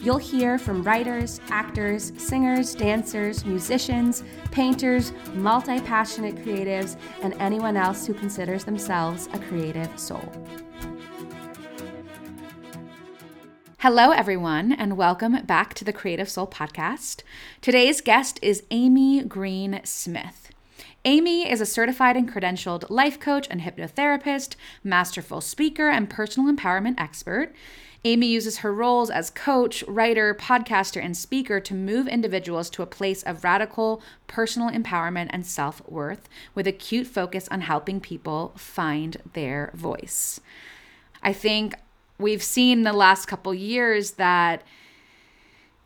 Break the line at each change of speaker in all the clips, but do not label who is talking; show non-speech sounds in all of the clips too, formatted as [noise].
You'll hear from writers, actors, singers, dancers, musicians, painters, multi passionate creatives, and anyone else who considers themselves a creative soul. Hello, everyone, and welcome back to the Creative Soul Podcast. Today's guest is Amy Green Smith. Amy is a certified and credentialed life coach and hypnotherapist, masterful speaker, and personal empowerment expert. Amy uses her roles as coach, writer, podcaster, and speaker to move individuals to a place of radical personal empowerment and self worth with acute focus on helping people find their voice. I think we've seen the last couple years that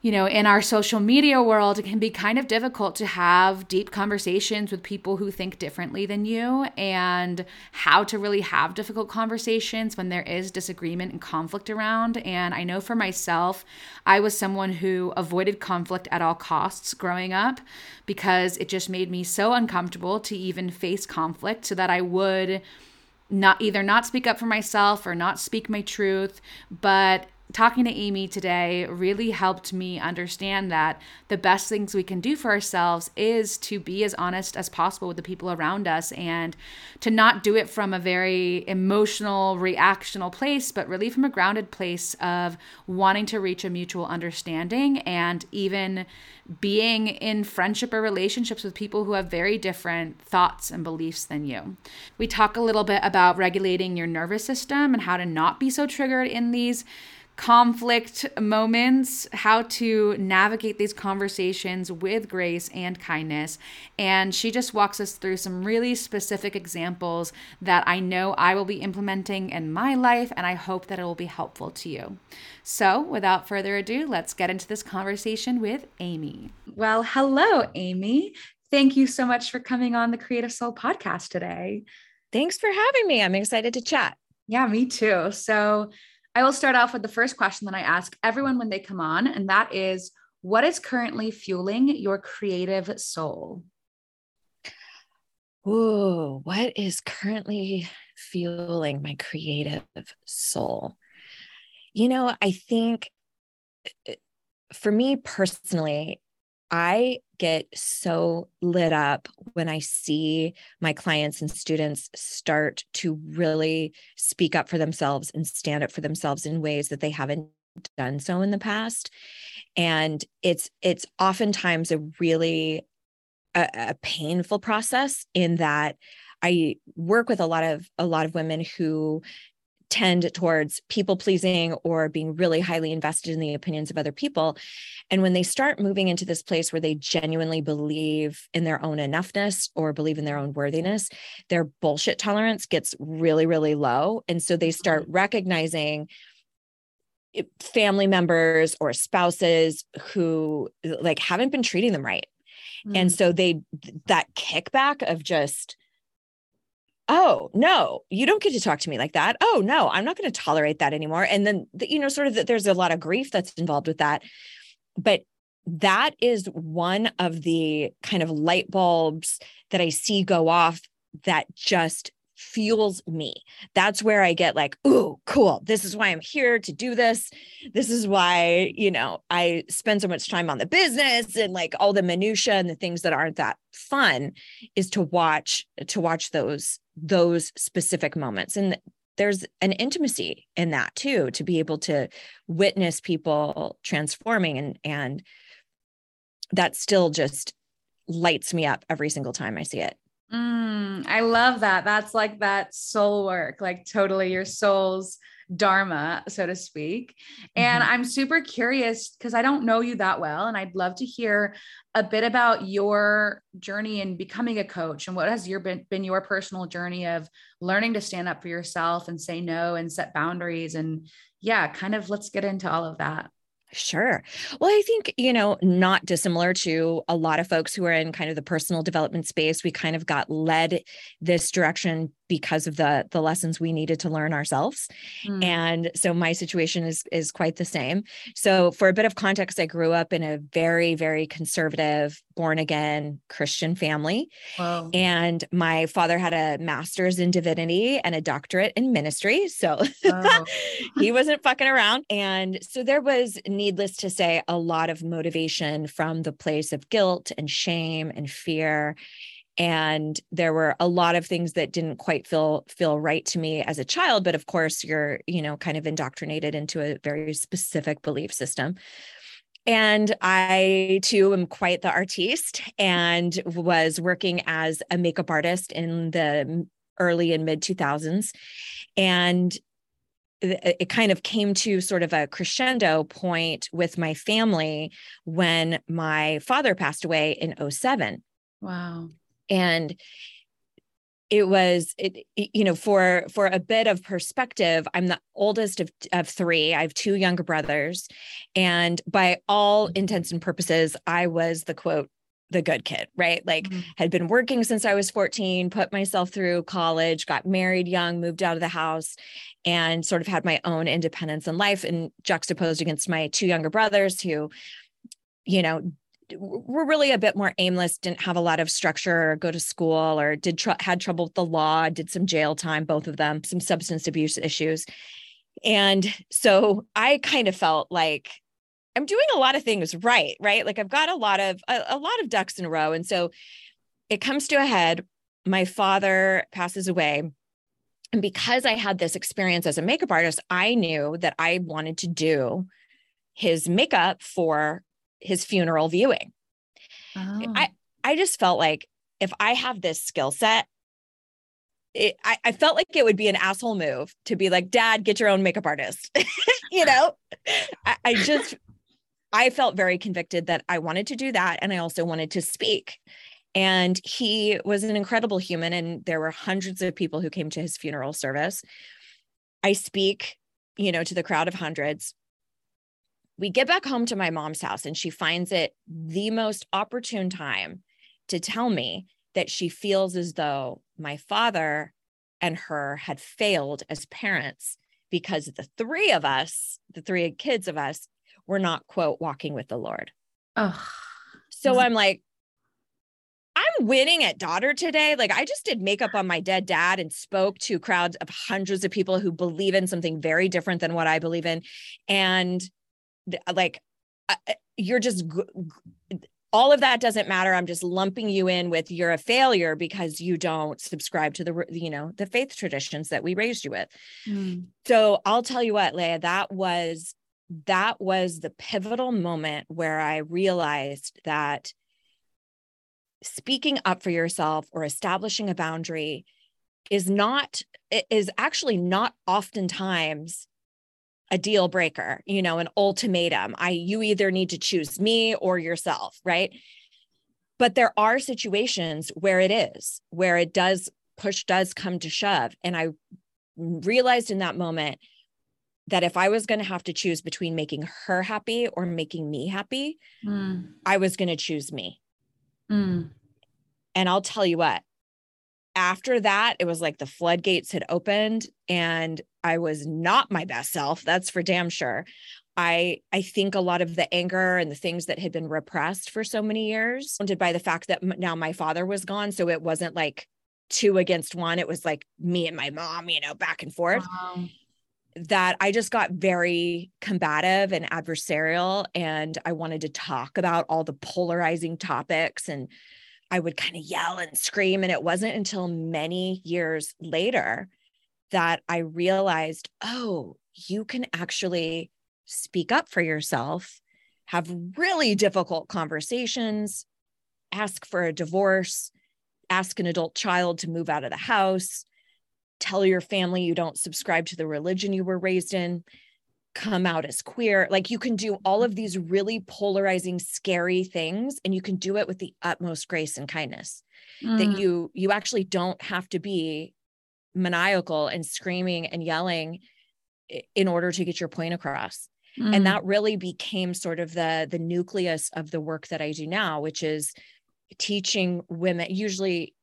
you know, in our social media world, it can be kind of difficult to have deep conversations with people who think differently than you and how to really have difficult conversations when there is disagreement and conflict around. And I know for myself, I was someone who avoided conflict at all costs growing up because it just made me so uncomfortable to even face conflict so that I would not either not speak up for myself or not speak my truth, but talking to Amy today really helped me understand that the best things we can do for ourselves is to be as honest as possible with the people around us and to not do it from a very emotional, reactional place, but really from a grounded place of wanting to reach a mutual understanding and even being in friendship or relationships with people who have very different thoughts and beliefs than you. We talk a little bit about regulating your nervous system and how to not be so triggered in these conflict moments, how to navigate these conversations with grace and kindness. And she just walks us through some really specific examples that I know I will be implementing in my life, and I hope that it will be helpful to you. So, without further ado, let's get into this conversation with Amy. Well, hello, Amy. Thank you so much for coming on the Creative Soul podcast today.
Thanks for having me. I'm excited to chat.
Yeah, me too. So, I will start off with the first question that I ask everyone when they come on, and that is what is currently fueling your creative soul?
Ooh, what is currently fueling my creative soul? You know, I think eh, for me personally, I get so lit up when I see my clients and students start to really speak up for themselves and stand up for themselves in ways that they haven't done so in the past. And it's it's oftentimes a really a, a painful process in that I work with a lot of a lot of women who tend towards people pleasing or being really highly invested in the opinions of other people. And when they start moving into this place where they genuinely believe in their own enoughness or believe in their own worthiness, their bullshit tolerance gets really, really low. And so they start mm-hmm. recognizing family members or spouses who like haven't been treating them right. Mm. And so they that kickback of just oh no you don't get to talk to me like that. Oh no i'm not going to tolerate that anymore. And then the, you know sort of that there's a lot of grief that's involved with that. But that is one of the kind of light bulbs that i see go off that just fuels me. That's where I get like, oh, cool. This is why I'm here to do this. This is why, you know, I spend so much time on the business and like all the minutia and the things that aren't that fun is to watch to watch those those specific moments. And there's an intimacy in that too to be able to witness people transforming and and that still just lights me up every single time I see it.
Mm, I love that. That's like that soul work, like totally your soul's dharma, so to speak. And mm-hmm. I'm super curious because I don't know you that well. And I'd love to hear a bit about your journey in becoming a coach and what has your been, been your personal journey of learning to stand up for yourself and say no and set boundaries. And yeah, kind of let's get into all of that.
Sure. Well, I think, you know, not dissimilar to a lot of folks who are in kind of the personal development space, we kind of got led this direction because of the the lessons we needed to learn ourselves mm. and so my situation is is quite the same so for a bit of context i grew up in a very very conservative born again christian family wow. and my father had a master's in divinity and a doctorate in ministry so wow. [laughs] he wasn't fucking around and so there was needless to say a lot of motivation from the place of guilt and shame and fear and there were a lot of things that didn't quite feel feel right to me as a child but of course you're you know kind of indoctrinated into a very specific belief system and I too am quite the artiste and was working as a makeup artist in the early and mid 2000s. And it kind of came to sort of a crescendo point with my family when my father passed away in 07.
Wow
and it was it, you know for for a bit of perspective i'm the oldest of, of three. I have two younger brothers. And by all intents and purposes i was the quote the good kid right? Like mm-hmm. had been working since i was 14 put myself through college got married young moved out of the house and sort of had my own independence in life and juxtaposed against my two younger brothers who you know were really a bit more aimless didn't have a lot of structure or go to school or did tr- had trouble with the law did some jail time both of them some substance abuse issues. And so i kind of felt like i'm doing a lot of things right right? Like i've got a lot of a, a lot of ducks in a row. And so it comes to a head my father passes away and because i had this experience as a makeup artist i knew that i wanted to do his makeup for his funeral viewing. Oh. I I just felt like if I have this skill set, it, I, I felt like it would be an asshole move to be like, Dad, get your own makeup artist. [laughs] you know, I, I just I felt very convicted that I wanted to do that, and I also wanted to speak. And he was an incredible human, and there were hundreds of people who came to his funeral service. I speak, you know, to the crowd of hundreds we get back home to my mom's house and she finds it the most opportune time to tell me that she feels as though my father and her had failed as parents because the three of us, the three kids of us, were not, quote, walking with the Lord. Oh. So mm. I'm like, I'm winning at daughter today. Like I just did makeup on my dead dad and spoke to crowds of hundreds of people who believe in something very different than what I believe in. And like you're just all of that doesn't matter i'm just lumping you in with you're a failure because you don't subscribe to the you know the faith traditions that we raised you with mm. so i'll tell you what leah that was that was the pivotal moment where i realized that speaking up for yourself or establishing a boundary is not is actually not oftentimes a deal breaker, you know, an ultimatum. I you either need to choose me or yourself, right? But there are situations where it is, where it does push does come to shove and I realized in that moment that if I was going to have to choose between making her happy or making me happy, mm. I was going to choose me. Mm. And I'll tell you what, after that, it was like the floodgates had opened and I was not my best self. That's for damn sure. I I think a lot of the anger and the things that had been repressed for so many years, haunted by the fact that now my father was gone, so it wasn't like two against one. It was like me and my mom, you know, back and forth. Wow. That I just got very combative and adversarial, and I wanted to talk about all the polarizing topics and I would kind of yell and scream. And it wasn't until many years later that I realized, oh, you can actually speak up for yourself, have really difficult conversations, ask for a divorce, ask an adult child to move out of the house, tell your family you don't subscribe to the religion you were raised in, come out as queer. Like you can do all of these really polarizing, scary things, and you can do it with the utmost grace and kindness. Mm. That you you actually don't have to be maniacal and screaming and yelling in order to get your point across. Mm. And that really became sort of the the nucleus of the work that I do now, which is teaching women usually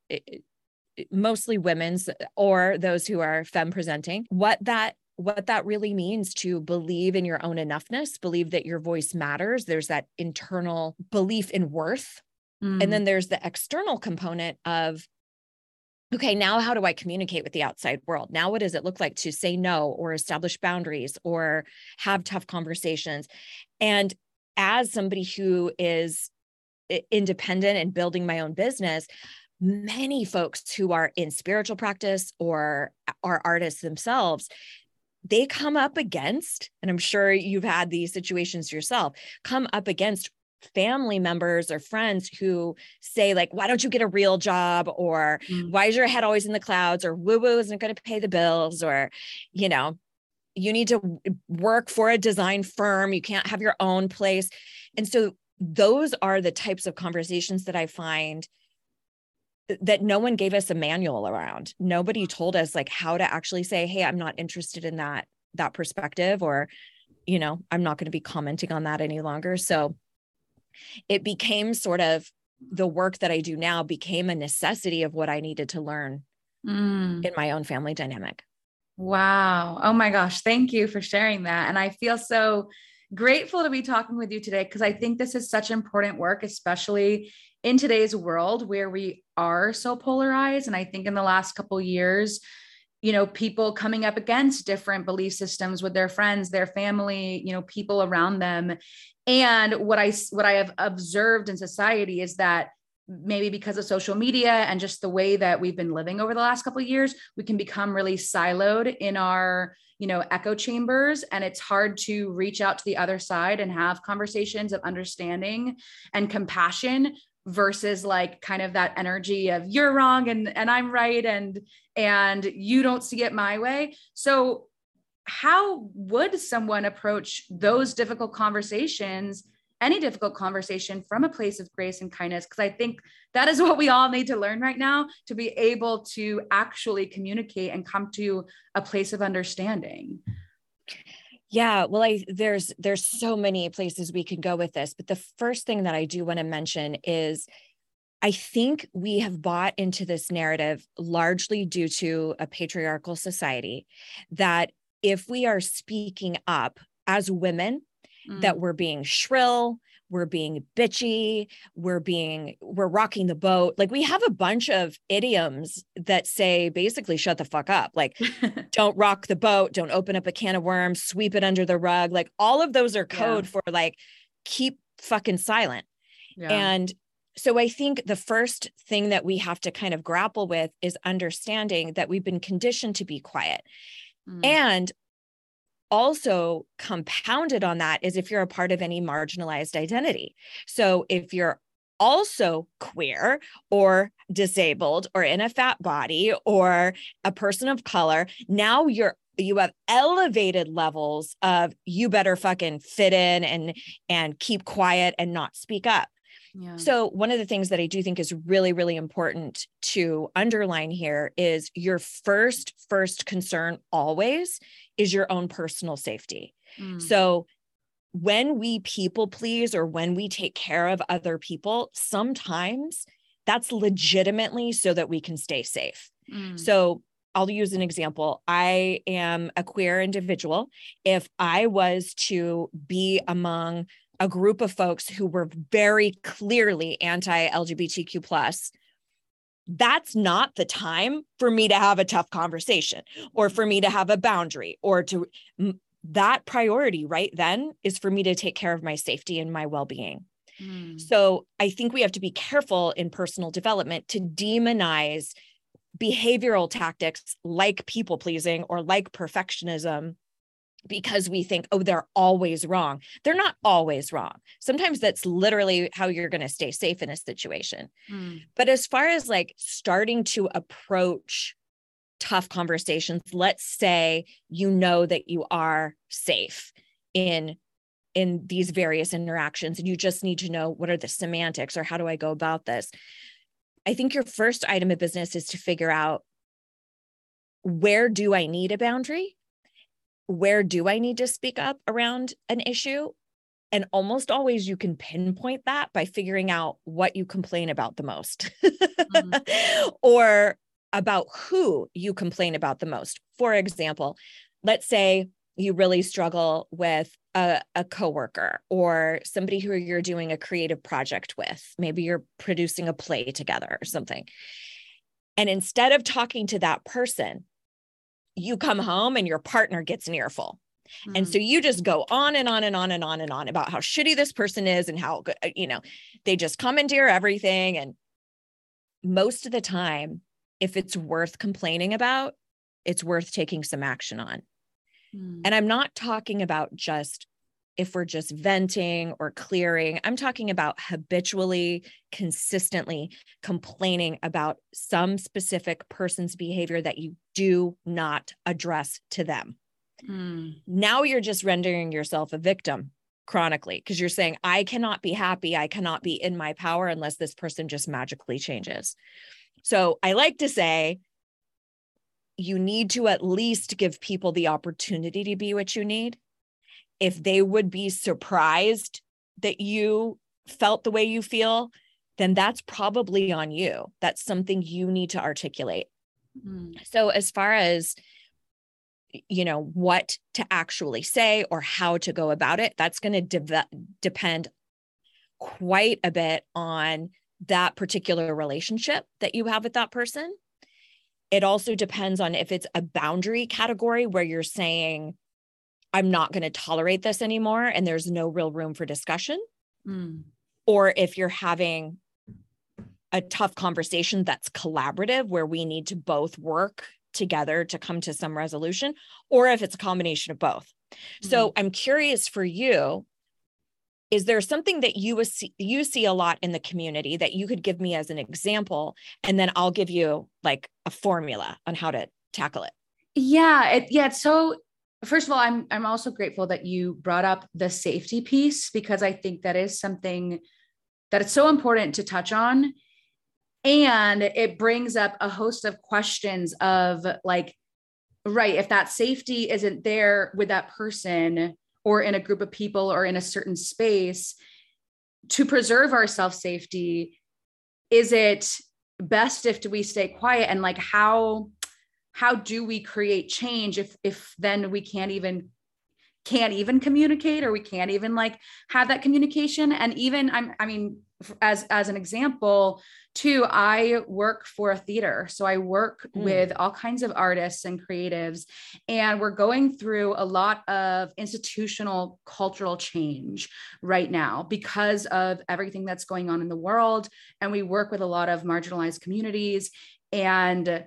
mostly women's or those who are femme presenting, what that what that really means to believe in your own enoughness, believe that your voice matters. There's that internal belief in worth. Mm. And then there's the external component of okay, now how do I communicate with the outside world? Now, what does it look like to say no or establish boundaries or have tough conversations? And as somebody who is independent and building my own business, many folks who are in spiritual practice or are artists themselves, they come up against, and I'm sure you've had these situations yourself, come up against family members or friends who say like why don't you get a real job? or mm. why is your head always in the clouds? or woo woo isn't going to pay the bills or you know you need to work for a design firm. You can't have your own place. And so those are the types of conversations that i find that no one gave us a manual around. Nobody told us like how to actually say hey i'm not interested in that that perspective or you know i'm not going to be commenting on that any longer. So it became sort of the work that I do now became a necessity of what I needed to learn mm. in my own family dynamic.
Wow. Oh my gosh. Thank you for sharing that. And I feel so grateful to be talking with you today because I think this is such important work, especially in today's world where we are so polarized. And I think in the last couple years, you know people coming up against different belief systems with their friends their family you know people around them. And what i what i have observed in society is that maybe because of social media and just the way that we've been living over the last couple of years we can become really siloed in our you know echo chambers. And it's hard to reach out to the other side and have conversations of understanding and compassion versus like kind of that energy of you're wrong and and I'm right and and you don't see it my way. So how would someone approach those difficult conversations any difficult conversation from a place of grace and kindness? Because i think that is [laughs] what we all need to learn right now to be able to actually communicate and come to a place of understanding.
Yeah well i there's there's so many places we can go with this but the first thing that i do want to mention is I think we have bought into this narrative largely due to a patriarchal society that if we are speaking up as women, mm. that we're being shrill, we're being bitchy, we're being, we're rocking the boat. Like we have a bunch of idioms that say basically shut the fuck up. Like [laughs] don't rock the boat, don't open up a can of worms, sweep it under the rug. Like all of those are code yeah. for like keep fucking silent. Yeah. And so I think the first thing that we have to kind of grapple with is understanding that we've been conditioned to be quiet. Mm. And also compounded on that is if you're a part of any marginalized identity. So if you're also queer or disabled or in a fat body or a person of color, now you're you have elevated levels of you better fucking fit in and and keep quiet and not speak up. Yeah. So, one of the things that I do think is really, really important to underline here is your first, first concern always is your own personal safety. Mm. So, when we people please or when we take care of other people, sometimes that's legitimately so that we can stay safe. Mm. So, I'll use an example. I am a queer individual. If I was to be among a group of folks who were very clearly anti-LGBTQ plus, that's not the time for me to have a tough conversation or for me to have a boundary or to that priority right then is for me to take care of my safety and my well-being. Mm. So I think we have to be careful in personal development to demonize behavioral tactics like people pleasing or like perfectionism because we think, oh, they're always wrong. They're not always wrong. Sometimes that's literally how you're going to stay safe in a situation. Mm. But as far as like starting to approach tough conversations, let's say you know that you are safe in in these various interactions and you just need to know what are the semantics or how do I go about this? I think your first item of business is to figure out where do I need a boundary where do I need to speak up around an issue? And almost always you can pinpoint that by figuring out what you complain about the most mm-hmm. [laughs] or about who you complain about the most. For example, let's say you really struggle with a, a coworker or somebody who you're doing a creative project with. Maybe you're producing a play together or something. And instead of talking to that person, you come home and your partner gets an earful. Mm-hmm. And so mm. you just go on and on and on and on and on about how shitty this person is and how you know, they just commandeer everything. And most of the time, if it's worth complaining about, it's worth taking some action on. Mm. And I'm not talking about just if we're just venting or clearing. I'm talking about habitually, consistently complaining about some specific person's behavior that you do not address to them. Mm. Now you're just rendering yourself a victim chronically because you're saying, I cannot be happy. I cannot be in my power unless this person just magically changes. So I like to say, you need to at least give people the opportunity to be what you need. If they would be surprised that you felt the way you feel, then that's probably on you. That's something you need to articulate. Mm. So, as far as you know what to actually say or how to go about it that's going to de- depend quite a bit on that particular relationship that you have with that person it also depends on if it's a boundary category where you're saying, I'm not going to tolerate this anymore and there's no real room for discussion. Mm. Or if you're having a tough conversation that's collaborative where we need to both work together to come to some resolution, or if it's a combination of both. Mm. So I'm curious for you is there something that you see, you see a lot in the community that you could give me as an example and then I'll give you like a formula on how to tackle it
yeah it, yeah so first of all i'm i'm also grateful that you brought up the safety piece because i think that is something that it's so important to touch on. And it brings up a host of questions of like right if that safety isn't there with that person or in a group of people or in a certain space to preserve our self safety is it best if we stay quiet? And like how how do we create change if if then we can't even can't even communicate or we can't even like have that communication? And even i'm i mean as as an example too i work for a theater. So i work mm. with all kinds of artists and creatives and we're going through a lot of institutional cultural change right now because of everything that's going on in the world. And we work with a lot of marginalized communities and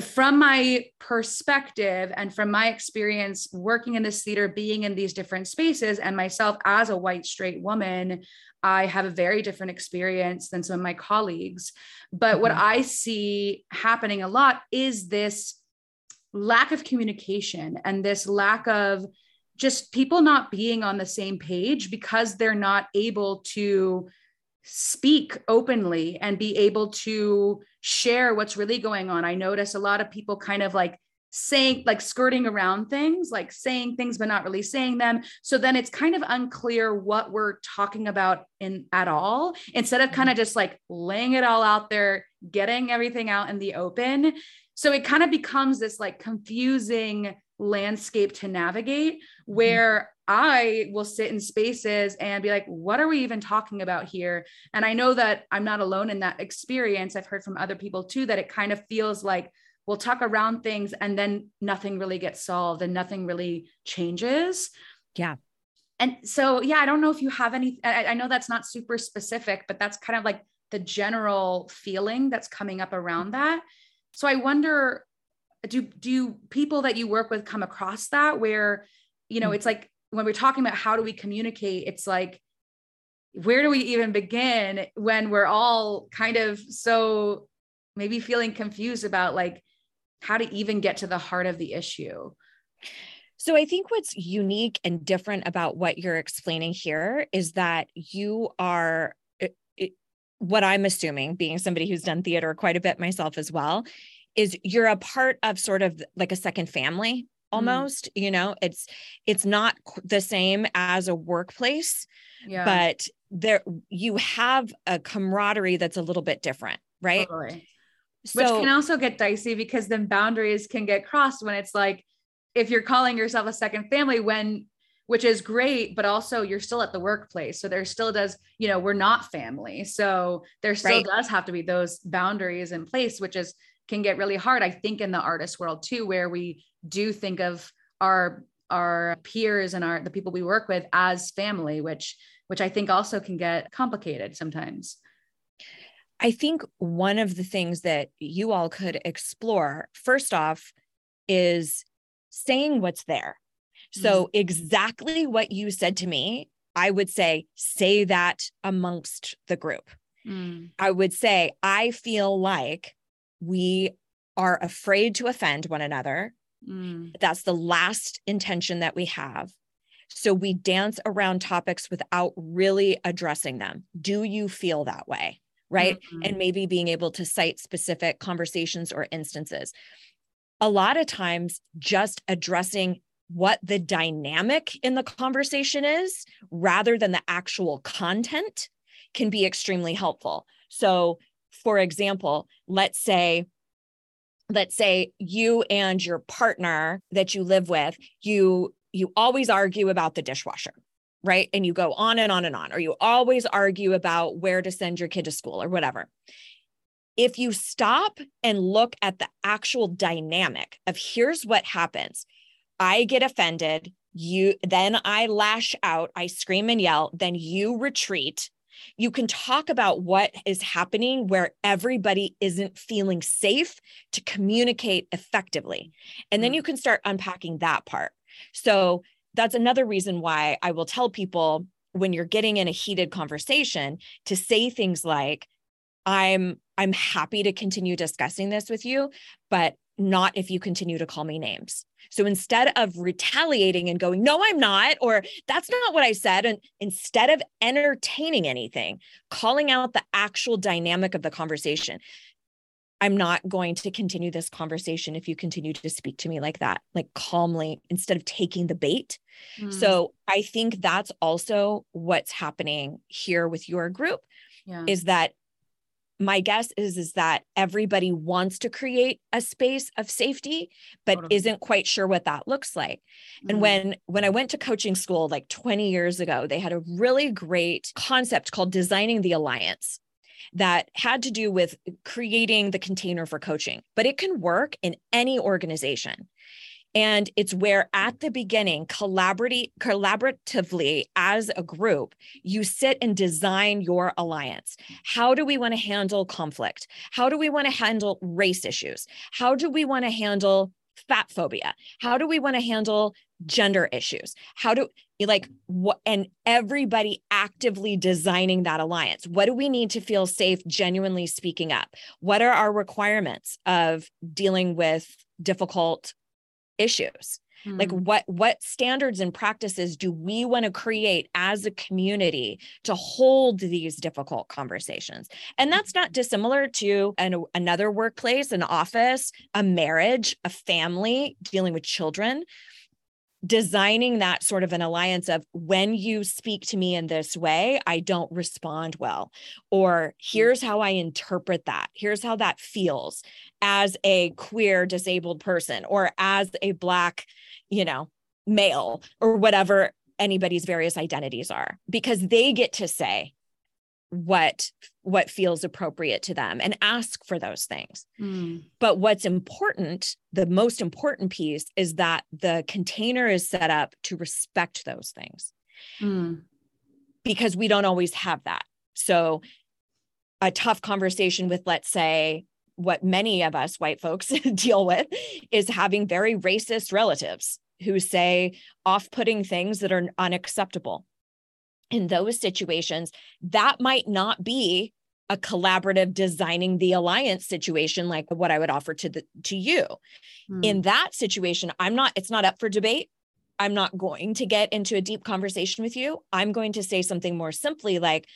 from my perspective and from my experience working in this theater, being in these different spaces, and myself as a white straight woman, I have a very different experience than some of my colleagues. But mm-hmm. what I see happening a lot is this lack of communication and this lack of just people not being on the same page because they're not able to speak openly and be able to share what's really going on. I notice a lot of people kind of like saying like skirting around things like saying things but not really saying them so then it's kind of unclear what we're talking about in at all instead of kind of just like laying it all out there getting everything out in the open so it kind of becomes this like confusing landscape to navigate mm-hmm. where I will sit in spaces and be like, what are we even talking about here? And I know that I'm not alone in that experience. I've heard from other people too that it kind of feels like we'll talk around things and then nothing really gets solved and nothing really changes.
Yeah.
And so, yeah, I don't know if you have any, I, I know that's not super specific, but that's kind of like the general feeling that's coming up around that. So I wonder, do, do people that you work with come across that where, you know, mm-hmm. it's like when we're talking about how do we communicate, it's like, where do we even begin when we're all kind of so maybe feeling confused about like how to even get to the heart of the issue?
So I think what's unique and different about what you're explaining here is that you are what I'm assuming, being somebody who's done theater quite a bit myself as well, is you're a part of sort of like a second family. Almost mm. you know it's it's not the same as a workplace yeah. but there you have a camaraderie that's a little bit different right totally.
So, Which can also get dicey because then boundaries can get crossed when it's like, if you're calling yourself a second family, when which is great, but also you're still at the workplace. So there still does, you know, we're not family. So there still right. does have to be those boundaries in place, which is can get really hard. I think in the artist world too, where we do think of our our peers and our the people we work with as family, which which I think also can get complicated sometimes.
I think one of the things that you all could explore, first off, is saying what's there. So, mm. exactly what you said to me, I would say, say that amongst the group. Mm. I would say, I feel like we are afraid to offend one another. Mm. That's the last intention that we have. So we dance around topics without really addressing them. Do you feel that way? Right. Mm-hmm. And maybe being able to cite specific conversations or instances. A lot of times, just addressing what the dynamic in the conversation is rather than the actual content can be extremely helpful. So, for example, let's say let's say you and your partner that you live with, you you always argue about the dishwasher, right? And you go on and on and on or you always argue about where to send your kid to school or whatever. If you stop and look at the actual dynamic of here's what happens. I get offended, you then I lash out, I scream and yell, then you retreat you can talk about what is happening where everybody isn't feeling safe to communicate effectively. And then mm. you can start unpacking that part. So that's another reason why I will tell people when you're getting in a heated conversation to say things like, I'm I'm happy to continue discussing this with you, but not if you continue to call me names. So instead of retaliating and going, no, I'm not, or that's not what I said, and instead of entertaining anything, calling out the actual dynamic of the conversation, I'm not going to continue this conversation if you continue to speak to me like that, like calmly, instead of taking the bait. Mm. So I think that's also what's happening here with your group yeah. is that my guess is is that everybody wants to create a space of safety but totally. isn't quite sure what that looks like mm-hmm. and when when i went to coaching school like 20 years ago they had a really great concept called designing the alliance that had to do with creating the container for coaching but it can work in any organization and it's where at the beginning, collaboratively as a group, you sit and design your alliance. How do we want to handle conflict? How do we want to handle race issues? How do we want to handle fat phobia? How do we want to handle gender issues? How do you like what and everybody actively designing that alliance? What do we need to feel safe genuinely speaking up? What are our requirements of dealing with difficult issues. Mm. like what what standards and practices do we want to create as a community to hold these difficult conversations? And that's not dissimilar to an, another workplace an office a marriage a family dealing with children designing that sort of an alliance of when you speak to me in this way, I don't respond well. Or mm. here's how I interpret that. Here's how that feels as a queer disabled person or as a Black, you know, male or whatever anybody's various identities are, because they get to say, what what feels appropriate to them and ask for those things mm. but what's important the most important piece is that the container is set up to respect those things mm. because we don't always have that so a tough conversation with let's say what many of us white folks [laughs] deal with is having very racist relatives who say off-putting things that are unacceptable in those situations, that might not be a collaborative designing the alliance situation like what I would offer to the to you. Mm. In that situation, I'm not it's not up for debate. I'm not going to get into a deep conversation with you. I'm going to say something more simply like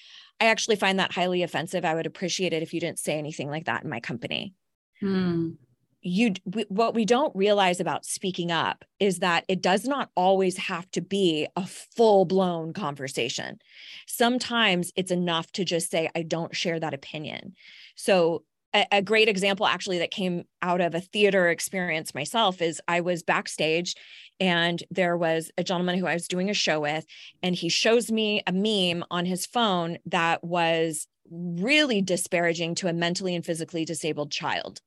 I actually find that highly offensive. I would appreciate it if you didn't say anything like that in my company. Mm you we, what we don't realize about speaking up is that it does not always have to be a full blown conversation. Sometimes it's enough to just say i don't share that opinion. So a, a great example actually that came out of a theater experience myself is I was backstage and there was a gentleman who I was doing a show with, and he shows me a meme on his phone that was really disparaging to a mentally and physically disabled child,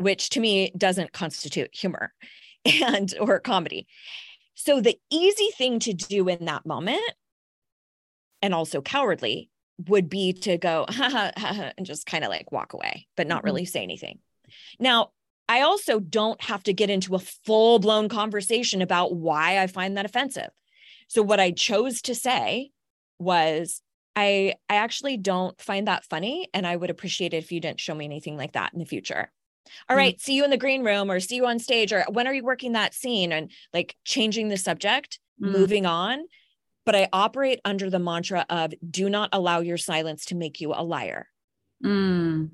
which to me doesn't constitute humor [laughs] and or comedy. So the easy thing to do in that moment, and also cowardly, would be to go [laughs] ha, ha, ha, and just kind of like walk away, but not mm-hmm. really say anything. Now, I also don't have to get into a full blown conversation about why I find that offensive. So what I chose to say was I I actually don't find that funny and I would appreciate it if you didn't show me anything like that in the future. All mm-hmm. see you in the green room or see you on stage or when are you working that scene and like changing the subject, mm-hmm. moving on but I operate under the mantra of do not allow your silence to make you a liar. Mm.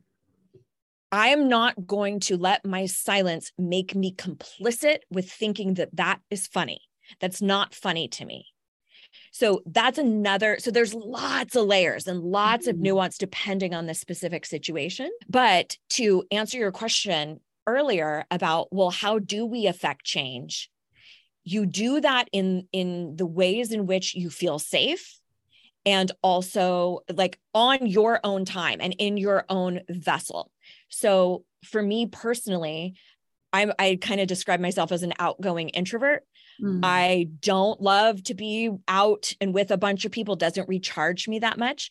I am not going to let my silence make me complicit with thinking that that is funny. That's not funny to me. So that's another. So there's lots of layers and lots mm-hmm. of nuance depending on the specific situation. But to answer your question earlier about, well, how do we affect change? you do that in in the ways in which you feel safe and also like on your own time and in your own vessel so for me personally I'm, i kind of describe myself as an outgoing introvert mm. i don't love to be out and with a bunch of people doesn't recharge me that much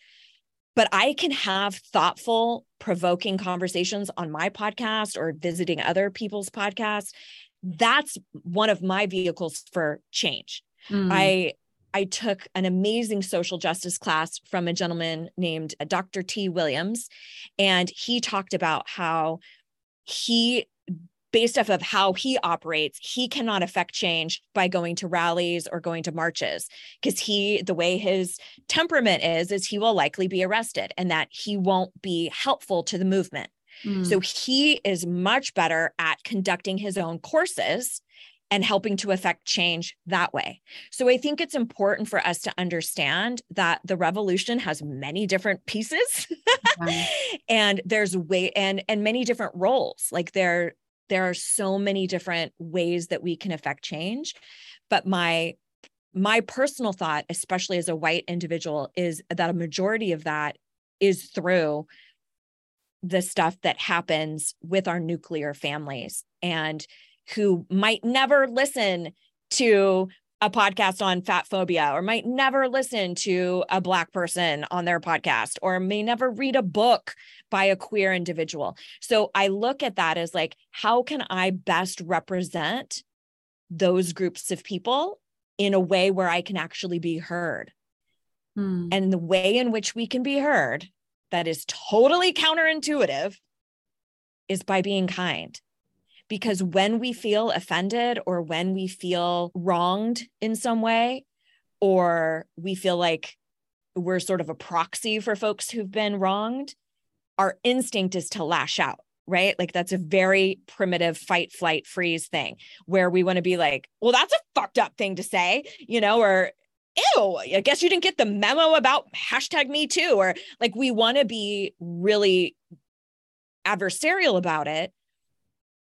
but i can have thoughtful provoking conversations on my podcast or visiting other people's podcasts that's one of my vehicles for change. Mm. I I took an amazing social justice class from a gentleman named Dr. T. Williams, and he talked about how he based off of how he operates he cannot affect change by going to rallies or going to marches because he the way his temperament is is he will likely be arrested and that he won't be helpful to the movement Mm. So he is much better at conducting his own courses and helping to affect change that way. So I think it's important for us to understand that the revolution has many different pieces [laughs] and there's way and and many different roles. Like there there are so many different ways that we can affect change. But my my personal thought, especially as a white individual, is that a majority of that is through the stuff that happens with our nuclear families and who might never listen to a podcast on fat phobia or might never listen to a black person on their podcast or may never read a book by a queer individual. So I look at that as like how can I best represent those groups of people in a way where I can actually be heard. Hmm. And the way in which we can be heard that is totally counterintuitive is by being kind. Because when we feel offended or when we feel wronged in some way, or we feel like we're sort of a proxy for folks who've been wronged, our instinct is to lash out, right? Like that's a very primitive fight, flight, freeze thing where we want to be like, well, that's a fucked up thing to say, you know, or ew, I guess you didn't get the memo about hashtag me too. Or like we want to be really adversarial about it.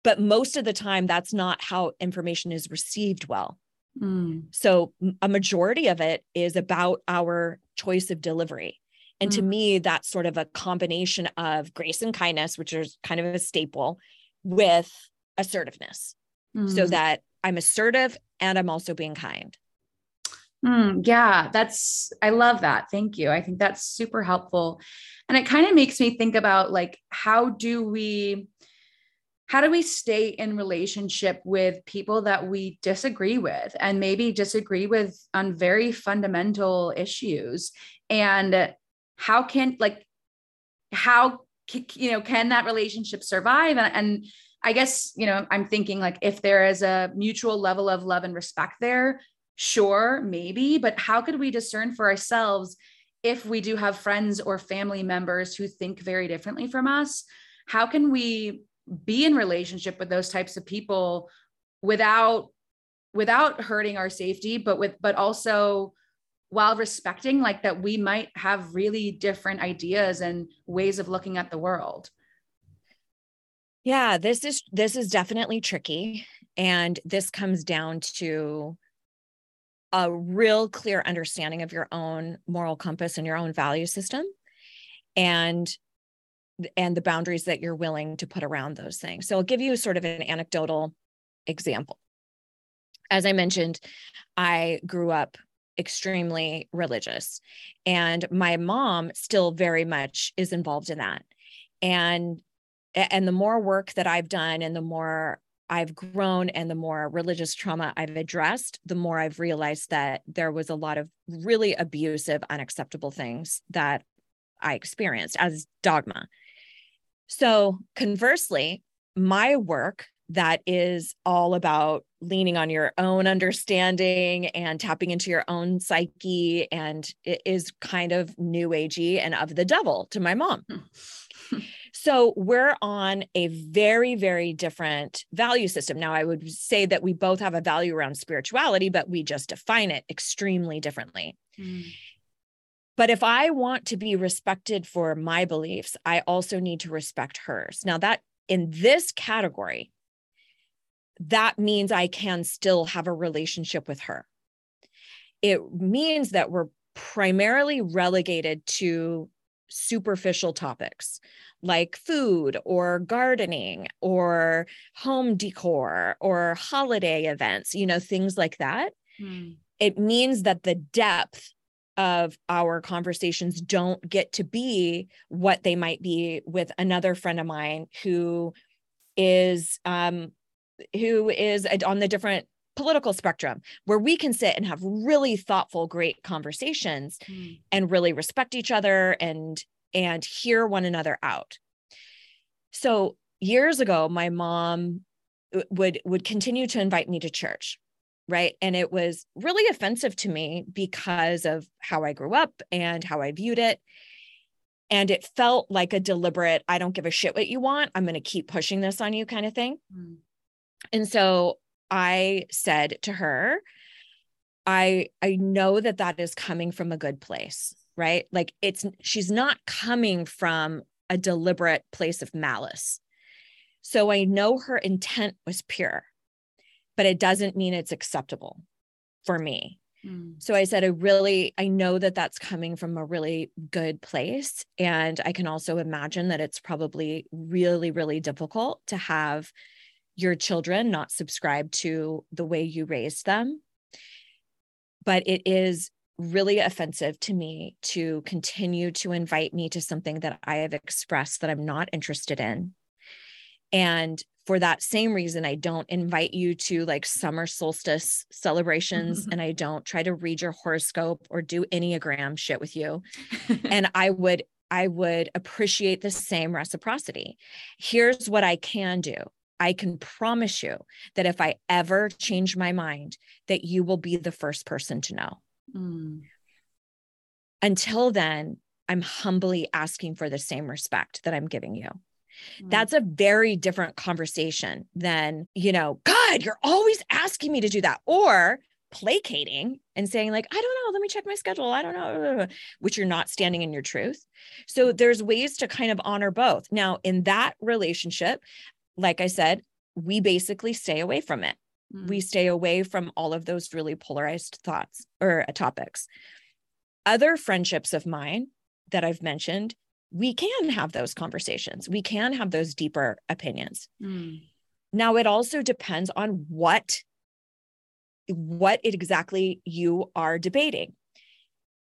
But most of the time, that's not how information is received well. Mm. So a majority of it is about our choice of delivery. And mm. to me, that's sort of a combination of grace and kindness, which is kind of a staple, with assertiveness. Mm. So that I'm assertive and I'm also being kind.
Mm, yeah, that's, I love that. Thank you. I think that's super helpful. And it kind of makes me think about like, how do we, how do we stay in relationship with people that we disagree with and maybe disagree with on very fundamental issues? And how can, like, how, you know, can that relationship survive? And, and I guess, you know, I'm thinking like if there is a mutual level of love and respect there, Sure, maybe, but how could we discern for ourselves if we do have friends or family members who think very differently from us? How can we be in relationship with those types of people without without hurting our safety but with but also while respecting like that we might have really different ideas and ways of looking at the world.
Yeah, this is this is definitely tricky. And this comes down to a real clear understanding of your own moral compass and your own value system. And and the boundaries that you're willing to put around those things. So I'll give you sort of an anecdotal example. As I mentioned, I grew up extremely religious and my mom still very much is involved in that. And and the more work that I've done and the more I've grown and the more religious trauma I've addressed, the more I've realized that there was a lot of really abusive, unacceptable things that I experienced as dogma. So, conversely, my work that is all about leaning on your own understanding and tapping into your own psyche and it is kind of new agey and of the devil to my mom. [laughs] So we're on a very, very different value system. Now, I would say that we both have a value around spirituality, but we just define it extremely differently. Mm. But if I want to be respected for my beliefs, I also need to respect hers. Now, that in this category, that means I can still have a relationship with her. It means that we're primarily relegated to superficial topics like food or gardening or home decor or holiday events, you know, things like that. Mm. It means that the depth of our conversations don't get to be what they might be with another friend of mine who is um who is on the different political spectrum where we can sit and have really thoughtful great conversations mm. and really respect each other and and hear one another out so years ago my mom would would continue to invite me to church right and it was really offensive to me because of how i grew up and how i viewed it and it felt like a deliberate i don't give a shit what you want i'm going to keep pushing this on you kind of thing mm. And so I said to her, I I know that that is coming from a good place, right? Like it's she's not coming from a deliberate place of malice. So I know her intent was pure, but it doesn't mean it's acceptable for me. Mm. So I said, I really, I know that that's coming from a really good place. And I can also imagine that it's probably really, really difficult to have your children not subscribe to the way you raised them. But it is really offensive to me to continue to invite me to something that I have expressed that I'm not interested in. And for that same reason, I don't invite you to like summer solstice celebrations and I don't try to read your horoscope or do Enneagram shit with you. [laughs] and I would I would appreciate the same reciprocity. Here's what I can do. I can promise you that if I ever change my mind, that you will be the first person to know. Mm. Until then, I'm humbly asking for the same respect that I'm giving you. Mm. That's a very different conversation than, you know, God, you're always asking me to do that. Or placating and saying, like, I don't know, let me check my schedule. I don't know, which you're not standing in your truth. So there's ways to kind of honor both. Now, in that relationship, like I said, we basically stay away from it. Mm. We stay away from all of those really polarized thoughts or uh, topics. Other friendships of mine that I've mentioned, we can have those conversations. We can have those deeper opinions. Mm. Now it also depends on what what it exactly you are debating.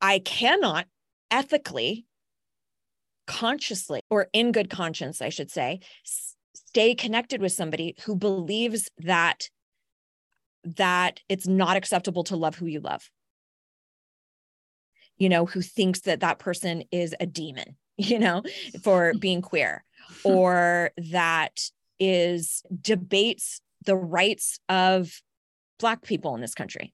I cannot ethically consciously or in good conscience I should say stay connected with somebody who believes that that it's not acceptable to love who you love you know who thinks that that person is a demon you know for being queer or that is debates the rights of black people in this country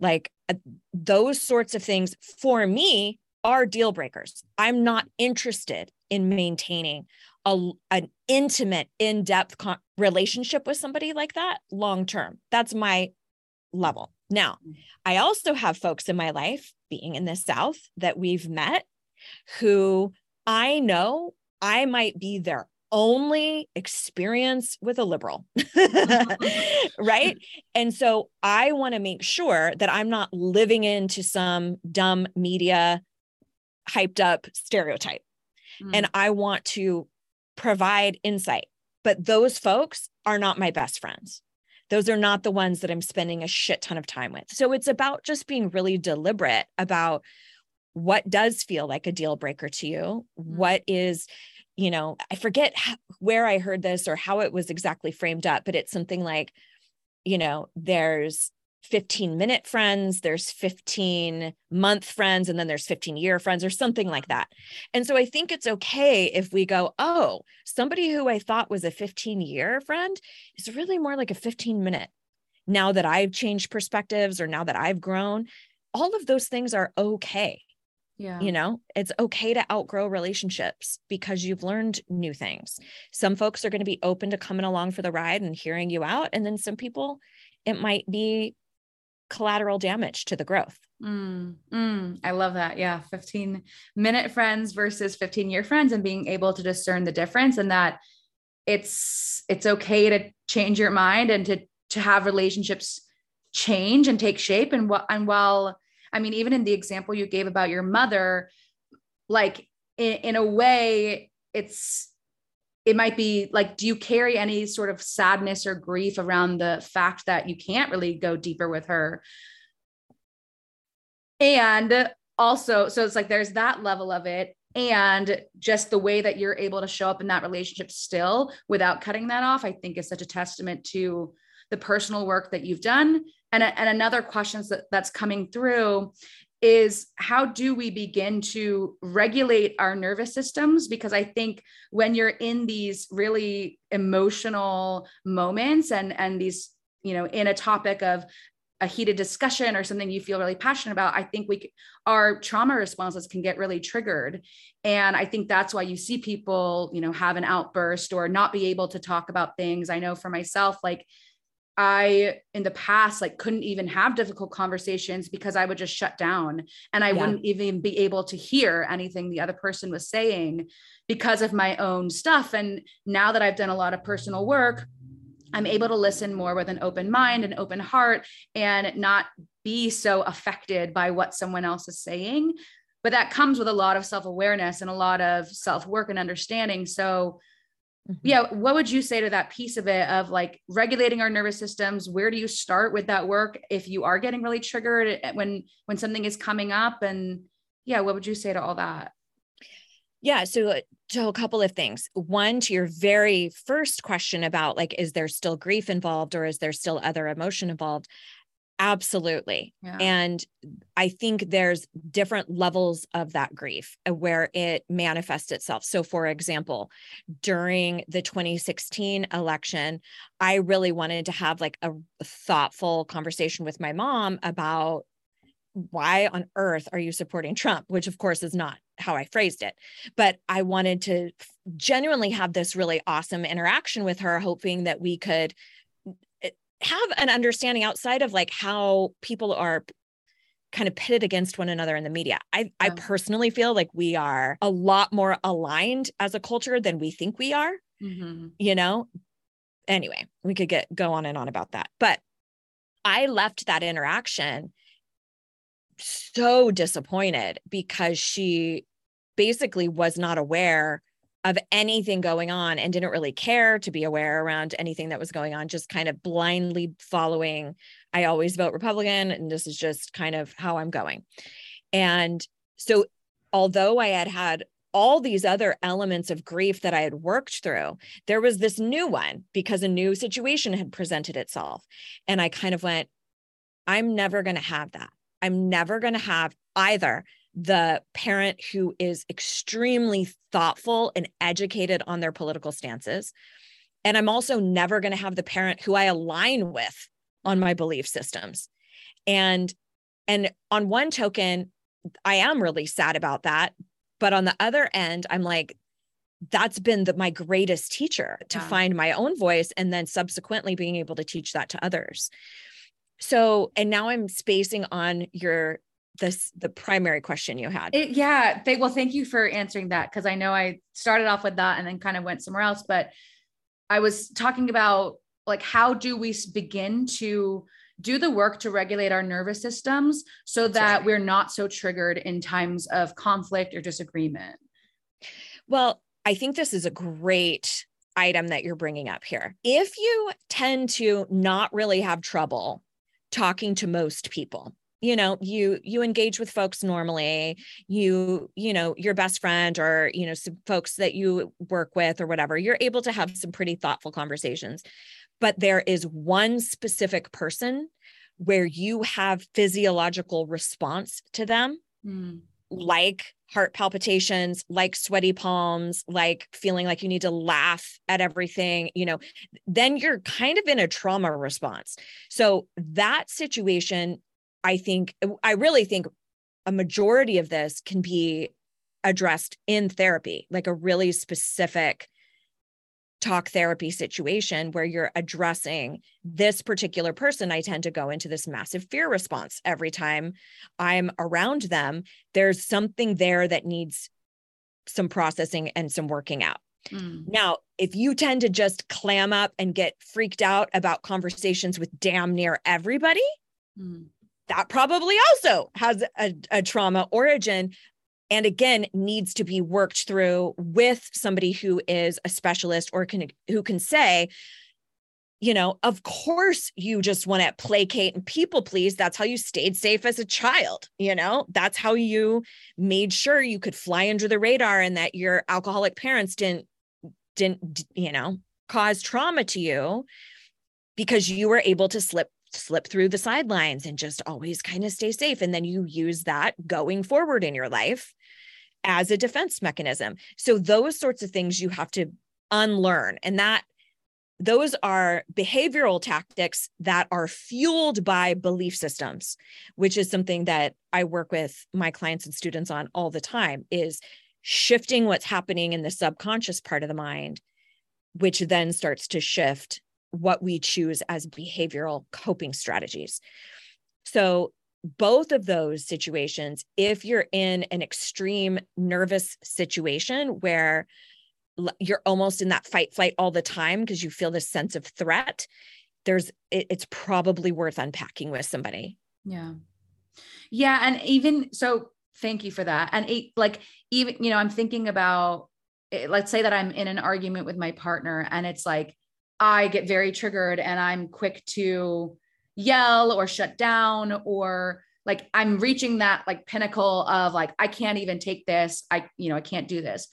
like uh, those sorts of things for me are deal breakers i'm not interested in maintaining a, an intimate, in depth con- relationship with somebody like that long term. That's my level. Now. I also have folks in my life, being in the South, that we've met who I know I might be their only experience with a liberal. [laughs] [laughs] right. And so I want to make sure that I'm not living into some dumb media hyped up stereotype. Mm. And I want to provide insight. But those folks are not my best friends. Those are not the ones that I'm spending a shit ton of time with. So it's about just being really deliberate about what does feel like a deal breaker to you, mm. what is you know, I forget where I heard this or how it was exactly framed up, but it's something like, you know, there's 15 minute friends, there's 15 month friends, and then there's 15 year friends or something like that. And so I think it's okay if we go, oh, somebody who I thought was a 15 year friend is really more like a 15 minute. Now that I've changed perspectives or now that I've grown, all of those things are okay. Yeah. You know, it's okay to outgrow relationships because you've learned new things. Some folks are going to be open to coming along for the ride and hearing you out. And then some people, it might be collateral damage to the growth.
Mm, mm, I love that. Yeah. 15 minute friends versus 15 year friends and being able to discern the difference and that it's, it's okay to change your mind and to, to have relationships change and take shape. And what, and while, I mean, even in the example you gave about your mother, like in, in a way, it's it might be like do you carry any sort of sadness or grief around the fact that you can't really go deeper with her? And also so it's like there's that level of it and just the way that you're able to show up in that relationship still without cutting that off i think is such a testament to the personal work that you've done and, and another question that, that's coming through is how do we begin to regulate our nervous systems? Because i think when you're in these really emotional moments and and these you know in a topic of a heated discussion or something you feel really passionate about i think we our trauma responses can get really triggered. And i think that's why you see people you know have an outburst or not be able to talk about things. I know for myself like I in the past like couldn't even have difficult conversations because I would just shut down and I yeah. wouldn't even be able to hear anything the other person was saying because of my own stuff. And now that I've done a lot of personal work I'm able to listen more with an open mind and open heart and not be so affected by what someone else is saying. But that comes with a lot of self-awareness and a lot of self-work and understanding. So Mm-hmm. Yeah. What would you say to that piece of it of like regulating our nervous systems? Where do you start with that work if you are getting really triggered when when something is coming up? And yeah, what would you say to all that?
Yeah. So, uh, so a couple of things. One, to your very first question about like, is there still grief involved or is there still other emotion involved? Absolutely. Yeah. And I think there's different levels of that grief uh, where it manifests itself. So, for example, during the 2016 election, I really wanted to have like a thoughtful conversation with my mom about why on earth are you supporting Trump? Which, of course, is not how I phrased it. But I wanted to genuinely have this really awesome interaction with her, hoping that we could have an understanding outside of like how people are kind of pitted against one another in the media. I yeah. I personally feel like we are a lot more aligned as a culture than we think we are. Mm-hmm. You know. Anyway, we could get go on and on about that. But I left that interaction so disappointed because she basically was not aware of anything going on and didn't really care to be aware around anything that was going on, just kind of blindly following. I always vote Republican, and this is just kind of how I'm going. And so, although I had had all these other elements of grief that I had worked through, there was this new one because a new situation had presented itself. And I kind of went, I'm never going to have that. I'm never going to have either the parent who is extremely thoughtful and educated on their political stances. And I'm also never going to have the parent who I align with on my belief systems. And and on one token, I am really sad about that, but on the other end, I'm like that's been the, my greatest teacher to yeah. find my own voice and then subsequently being able to teach that to others. So, and now I'm spacing on your this the primary question you had.
It, yeah. They, well, thank you for answering that because I know I started off with that and then kind of went somewhere else. But I was talking about like how do we begin to do the work to regulate our nervous systems so that we're not so triggered in times of conflict or disagreement.
Well, I think this is a great item that you're bringing up here. If you tend to not really have trouble talking to most people, you know you you engage with folks normally you you know your best friend or you know some folks that you work with or whatever you're able to have some pretty thoughtful conversations but there is one specific person where you have physiological response to them mm. like heart palpitations like sweaty palms like feeling like you need to laugh at everything you know then you're kind of in a trauma response so that situation I think, I really think a majority of this can be addressed in therapy, like a really specific talk therapy situation where you're addressing this particular person. I tend to go into this massive fear response every time I'm around them. There's something there that needs some processing and some working out. Mm. Now, if you tend to just clam up and get freaked out about conversations with damn near everybody, mm that probably also has a, a trauma origin and again needs to be worked through with somebody who is a specialist or can who can say you know of course you just want to placate and people please. That's how you stayed safe as a child you know? That's how you made sure you could fly under the radar and that your alcoholic parents didn't didn't you know cause trauma to you because you were able to slip slip through the sidelines and just always kind of stay safe. And then you use that going forward in your life as a defense mechanism. So those sorts of things you have to unlearn. And that those are behavioral tactics that are fueled by belief systems, which is something that I work with my clients and students on all the time is shifting what's happening in the subconscious part of the mind, which then starts to shift what we choose as behavioral coping strategies. So, both of those situations, if you're in an extreme nervous situation where you're almost in that fight flight all the time because you feel this sense of threat, there's it, it's probably worth unpacking with somebody.
Yeah. Yeah. And even so, thank you for that. And it, like, even, you know, I'm thinking about, eh, let's say that I'm in an argument with my partner and it's like, I get very triggered and I'm quick to yell or shut down or like I'm reaching that like pinnacle of like I can't even take this. I you know, I can't do this.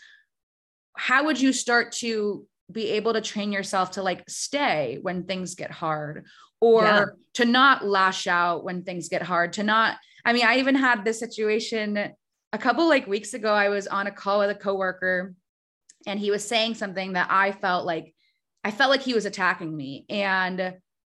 How would you start to be able to train yourself to like stay when things get hard or yeah. to not lash out when things get hard, to not I mean, I even had this situation a couple like weeks ago I was on a call with a coworker and he was saying something that I felt like I felt like he was attacking me. And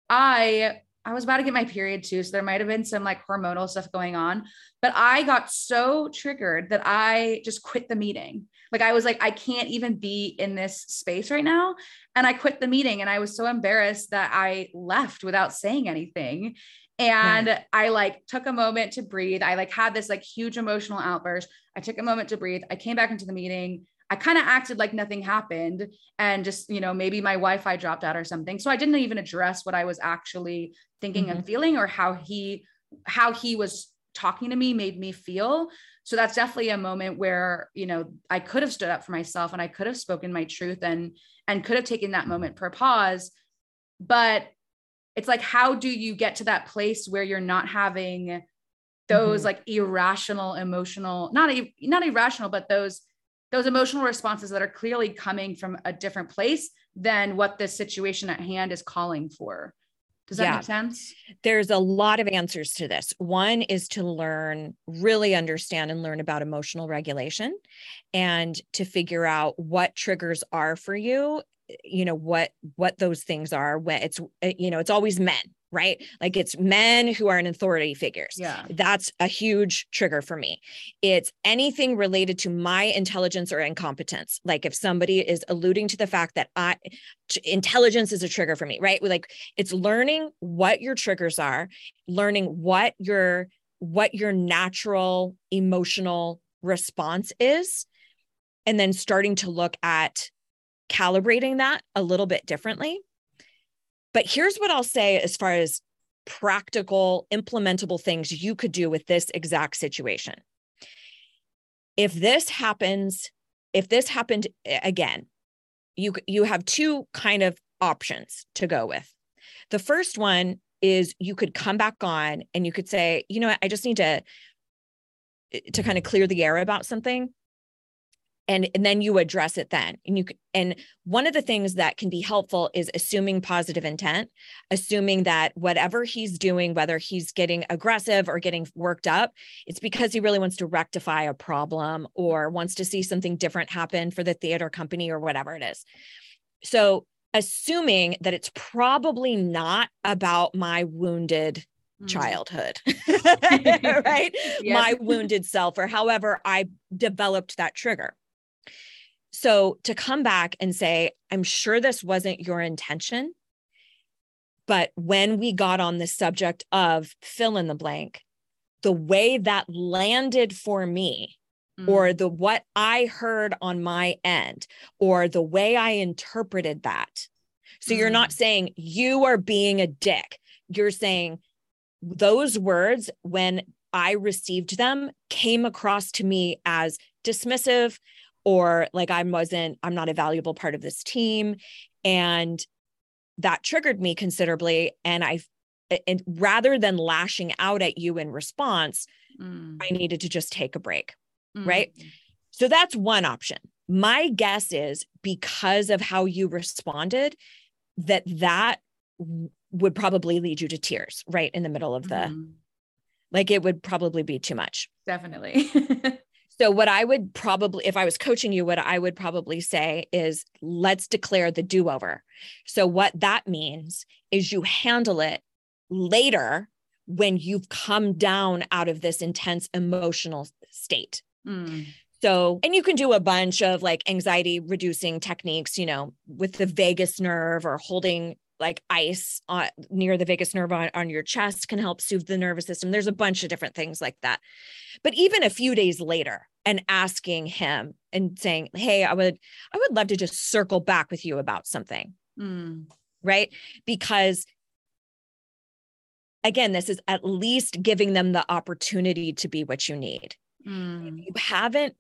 I I was about to get my period too. So there might have been some like hormonal stuff going on. But I got so triggered that I just quit the meeting. Like I was like, I can't even be in this space right now. And I quit the meeting. And I was so embarrassed that I left without saying anything. And yeah. I like took a moment to breathe. I like had this like huge emotional outburst. I took a moment to breathe. I came back into the meeting. I kind of acted like nothing happened and just, you know, maybe my Wi Fi dropped out or something. So I didn't even address what I was actually thinking mm-hmm. and feeling or how he, how he was talking to me made me feel. So that's definitely a moment where, you know, I could have stood up for myself and I could have spoken my truth and, and could have taken that moment for pause. But it's like, how do you get to that place where you're not having those mm-hmm. like irrational emotional, not, not irrational, but those those emotional responses that are clearly coming from a different place than what the situation at hand is calling for. Does that yeah. make sense?
There's a lot of answers to this. One is to learn, really understand and learn about emotional regulation and to figure out what triggers are for you, you know, what what those things are when it's eh, you know, it's always men, right? Like it's men who are in authority figures.
Yeah.
That's a huge trigger for me. It's anything related to my intelligence or incompetence. Like if somebody is alluding to the fact that I intelligence is a trigger for me, right? Like it's learning what your triggers are, learning what your what your natural emotional response is and then starting to look at calibrating that a little bit differently. But here's what I'll say as far as practical, implementable things you could do with this exact situation. If this happens, if this happened again, you you have two kind of options to go with. The first one is you could come back on and you could say, you know what, I just need to eh, to kind of clear the air about something and and then you address it then and you and one of the things that can be helpful is assuming positive intent assuming that whatever he's doing whether he's getting aggressive or getting worked up it's because he really wants to rectify a problem or wants to see something different happen for the theater company or whatever it is so assuming that it's probably not about my wounded mm. childhood [laughs] [laughs] right yep. my wounded self or however i developed that trigger so to come back and say, I'm sure this wasn't your intention, but when we got on the subject of fill in the blank, the way that landed for me, mm. or the what I heard on my end, or the way I interpreted that. So mm. you're not mm. saying you are being a dick. You're saying those words, when I received them, came across to me as dismissive, or like I wasn't, I'm not a valuable part of this team. And that triggered me considerably. And I, and rather than lashing out at you in response, mm. I needed to just take a break. Mm. Right. So that's one option. My guess is because of how you responded, that that would probably lead you to tears right in the middle of the, mm. like it would probably be too much.
Definitely. [laughs]
So, what I would probably, if I was coaching you, what I would probably say is let's declare the do over. So, what that means is you handle it later when you've come down out of this intense emotional state. Mm. So, and you can do a bunch of like anxiety reducing techniques, you know, with the vagus nerve or holding like ice on, near the vagus nerve on, on your chest can help soothe the nervous system. There's a bunch of different things like that. But even a few days later and asking him and saying, "Hey, I would I would love to just circle back with you about something." Mm. Right? Because again, this is at least giving them the opportunity to be what you need. Mm. you haven't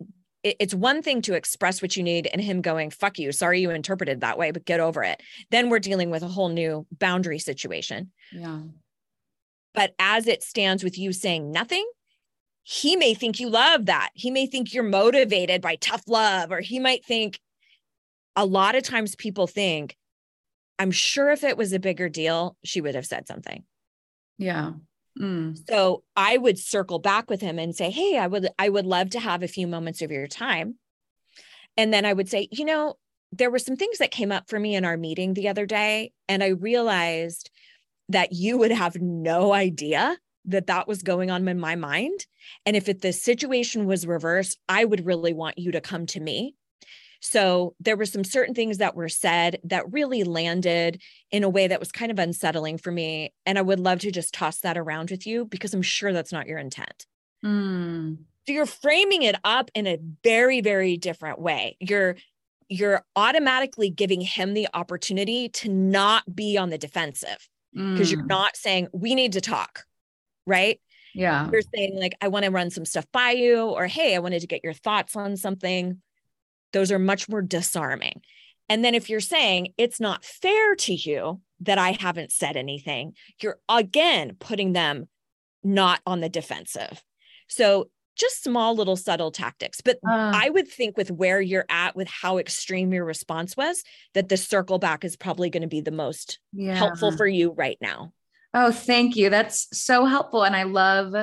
it's one thing to express what you need and him going, fuck you, sorry you interpreted that way, but get over it. Then we're dealing with a whole new boundary situation.
Yeah.
But as it stands with you saying nothing, he may think you love that. He may think you're motivated by tough love, or he might think a lot of times people think, I'm sure if it was a bigger deal, she would have said something.
Yeah.
Mm. So I would circle back with him and say, "Hey, I would I would love to have a few moments of your time." And then I would say, "You know, there were some things that came up for me in our meeting the other day and I realized that you would have no idea that that was going on in my mind. And if it, the situation was reversed, I would really want you to come to me so there were some certain things that were said that really landed in a way that was kind of unsettling for me. And I would love to just toss that around with you because I'm sure that's not your intent. Mm. So you're framing it up in a very, very different way. You're you're automatically giving him the opportunity to not be on the defensive because mm. you're not saying we need to talk, right?
Yeah.
You're saying like I want to run some stuff by you or hey, I wanted to get your thoughts on something those are much more disarming. And then if you're saying it's not fair to you that I haven't said anything, you're again putting them not on the defensive. So just small little subtle tactics. But uh, I would think with where you're at, with how extreme your response was, that the circle back is probably going to be the most yeah. helpful for you right now.
Oh, thank you. That's so helpful. And I love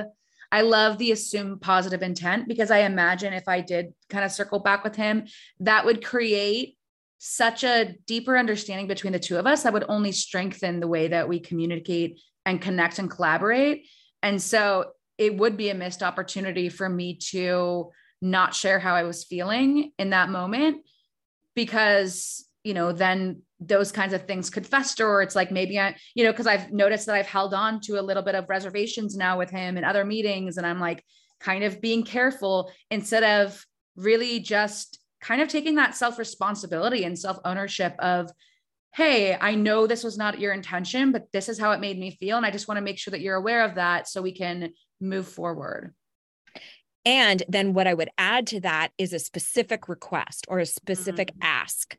I love the assumed positive intent because I imagine if I did kind of circle back with him, that would create such a deeper understanding between the two of us that would only strengthen the way that we communicate and connect and collaborate. And so it would be a missed opportunity for me to not share how I was feeling in that moment because, you know, then those kinds of things could fester or it's like maybe I, you know, because I've noticed that I've held on to a little bit of reservations now with him and other meetings. And I'm like kind of being careful instead of really just kind of taking that self responsibility and self ownership of, hey, I know this was not your intention, but this is how it made me feel. And I just want to make sure that you're aware of that so we can move forward.
And then what I would add to that is a specific request or a specific mm-hmm. ask.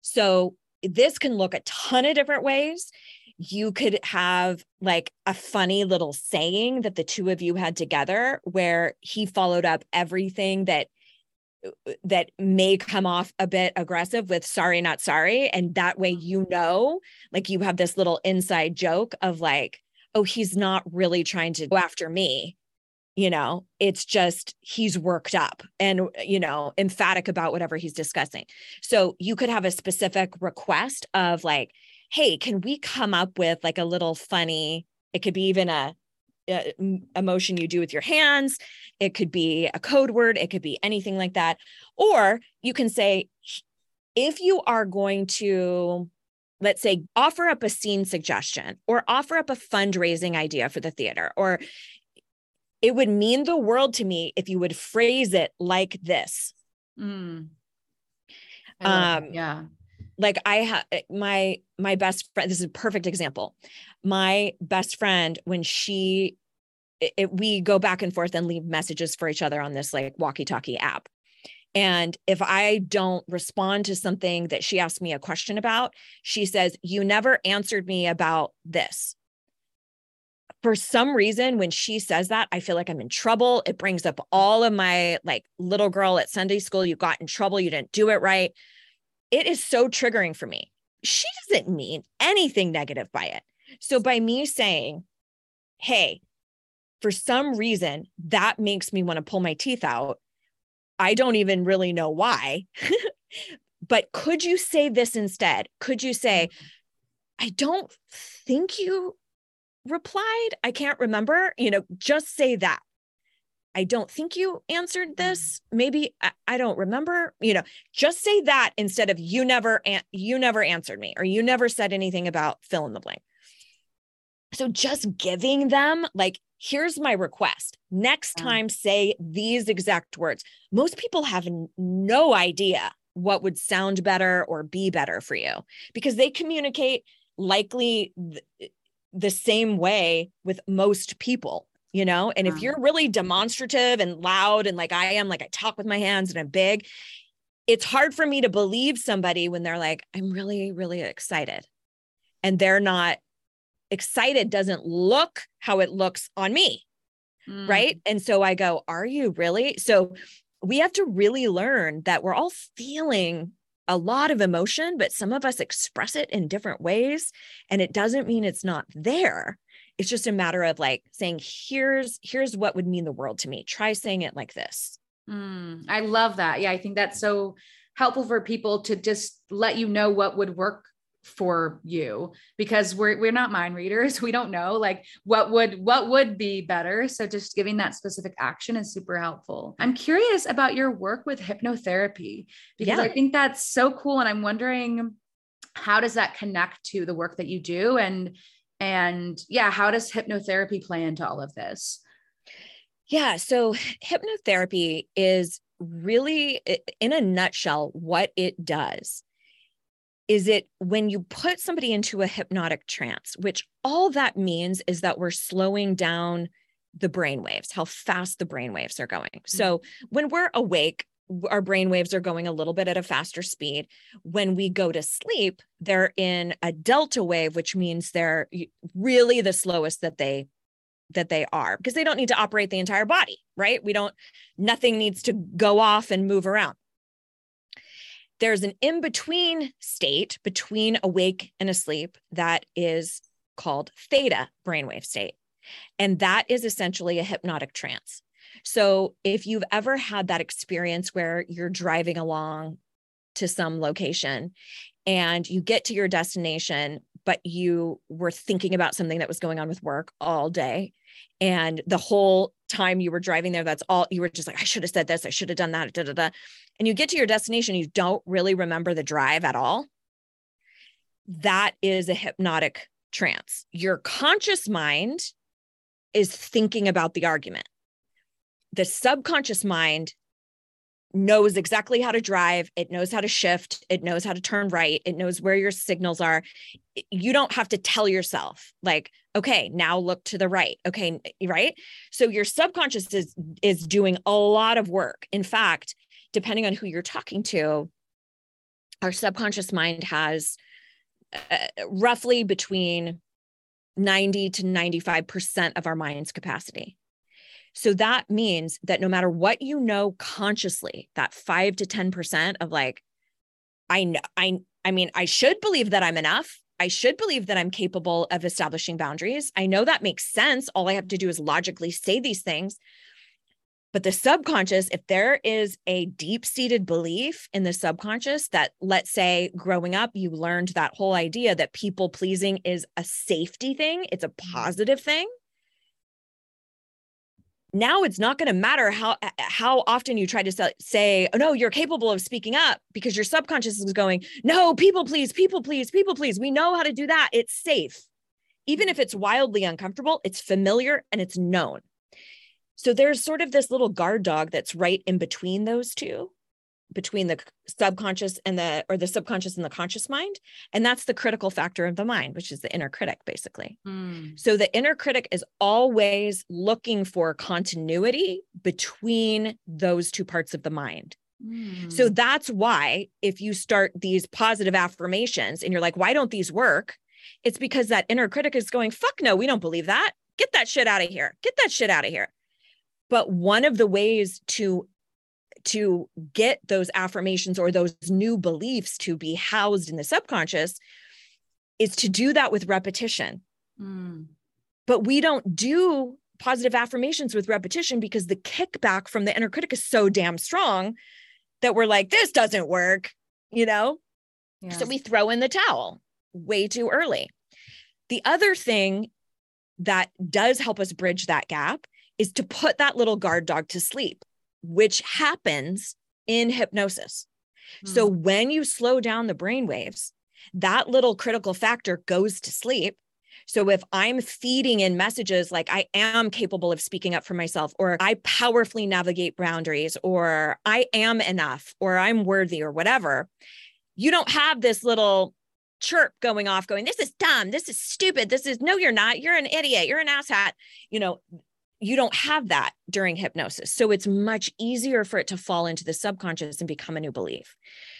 So this can look a ton of different ways. You could have like a funny little saying that the two of you had together where he followed up everything that uh, that may come off a bit aggressive with sorry not sorry. And that way mm-hmm. you know like you have this little inside joke of like oh he's not really trying to go after me you know it's just he's worked up and you know emphatic about whatever he's discussing. So you could have a specific request of like hey can we come up with like a little funny it could be even a, a emotion you do with your hands. It could be a code word. It could be anything like that. Or you can say if you are going to let's say offer up a scene suggestion or offer up a fundraising idea for the theater or it would mean the world to me if you would phrase it like this. Mm.
Um, yeah.
Like I have my my best friend. This is a perfect example. My best friend, when she, it, we go back and forth and leave messages for each other on this like walkie-talkie app. And if I don't respond to something that she asked me a question about, she says, You never answered me about this for some reason when she says that i feel like i'm in trouble. It brings up all of my like little girl at sunday school you got in trouble you didn't do it right. It is so triggering for me. She doesn't mean anything negative by it. So by me saying hey for some reason that makes me want to pull my teeth out i don't even really know why [laughs] but could you say this instead? Could you say mm-hmm. i don't think you replied. I can't remember. You know, just say that. I don't think you answered mm. this. Maybe I, I, don't remember. You know, just say that instead of you never an- you never answered me or you never said anything about fill in the blank. So just giving them like here's my request. Next time say these exact words. Most people have n- no idea what would sound better or be better for you because they communicate likely th- the same way with most people you know? And if you're really demonstrative and loud and like i am like i talk with my hands and i'm big it's hard for me to believe somebody when they're like i'm really really excited. And they're not excited doesn't look how it looks on me mm. right? And so i go are you really? So we have to really learn that we're all feeling a lot of emotion, but some of us express it in different ways. And it doesn't mean it's not there. It's just a matter of like saying, here's, here's what would mean the world to me. Try saying it like this.
Mm, I love that. Yeah. I think that's so helpful for people to just let you know what would work for you because we're we're not mind readers. [laughs] We don't know like what would what would be better. So just giving that specific action is super helpful. I'm curious about your work with hypnotherapy because yeah. i think that's so cool and i'm wondering how does that connect to the work that you do? And and yeah how does hypnotherapy play into all of this?
Yeah so hypnotherapy is really in a nutshell what it does is it when you put somebody into a hypnotic trance, which all that means is that we're slowing down the brain waves, how fast the brain waves are going. Mm-hmm. So when we're awake, our brain waves are going a little bit at a faster speed. When we go to sleep, they're in a delta wave, which means they're really the slowest that they that they are because they don't need to operate the entire body, right? We don't nothing needs to go off and move around there's an in between state between awake and asleep that is called theta brainwave state. And that is essentially a hypnotic trance. So if you've ever had that experience where you're driving along to some location and you get to your destination, but you were thinking about something that was going on with work all day. And the whole time you were driving there, that's all you were just like, I should have said this, I should have done that. Da, da, da. And you get to your destination, you don't really remember the drive at all. that is a hypnotic trance. Your conscious mind is thinking about the argument. The subconscious mind knows exactly how to drive, it knows how to shift, it knows how to turn right, it knows where your signals are. You don't have to tell yourself like, okay, now look to the right. Okay, right? So your subconscious is is doing a lot of work. In fact, depending on who you're talking to, our subconscious mind has uh, roughly between 90 to 95% of our mind's capacity. So that means that no matter what you know consciously, that 5 to 10% of like I know I I mean I should believe that I'm enough. I should believe that I'm capable of establishing boundaries. I know that makes sense. All I have to do is logically say these things. But the subconscious, if there is a deep seated belief in the subconscious that, let's say, growing up, you learned that whole idea that people pleasing is a safety thing, it's a mm-hmm. positive thing. Now it's not going to matter how how often you try to say, "Oh no, you're capable of speaking up," because your subconscious is going, "No, people please, people please, people please. We know how to do that. It's safe." Even if it's wildly uncomfortable, it's familiar and it's known. So there's sort of this little guard dog that's right in between those two, between the subconscious and the or the subconscious and the conscious mind, and that's the critical factor of the mind, which is the inner critic basically. Mm. So the inner critic is always looking for continuity between those two parts of the mind. So hmm. that's why if you start these positive affirmations and you're like, why don't these work? It's because that inner critic is going, fuck no, we don't believe that. Get that shit out of here. Get that shit out of here. But one of the ways to to get those affirmations or those new beliefs to be housed in the subconscious is to do that with repetition. Mm. But we don't do positive affirmations with repetition because the kickback from the inner critic is so damn strong that we're like, this doesn't work, you know? Yes. So we throw in the towel way too early. The other thing that does help us bridge that gap is to put that little guard dog to sleep, which happens in hypnosis. Mm. So hmm. when you slow down the brain waves, that little critical factor goes to sleep. So if I'm feeding in messages like I am capable of speaking up for myself, or I powerfully navigate boundaries, or I am enough, or I'm worthy, or whatever, you don't have this little chirp going off going this is dumb this is stupid this is no you're not you're an idiot you're an asshat you know you don't have that during hypnosis. So it's much easier for it to fall into the subconscious and become a new belief.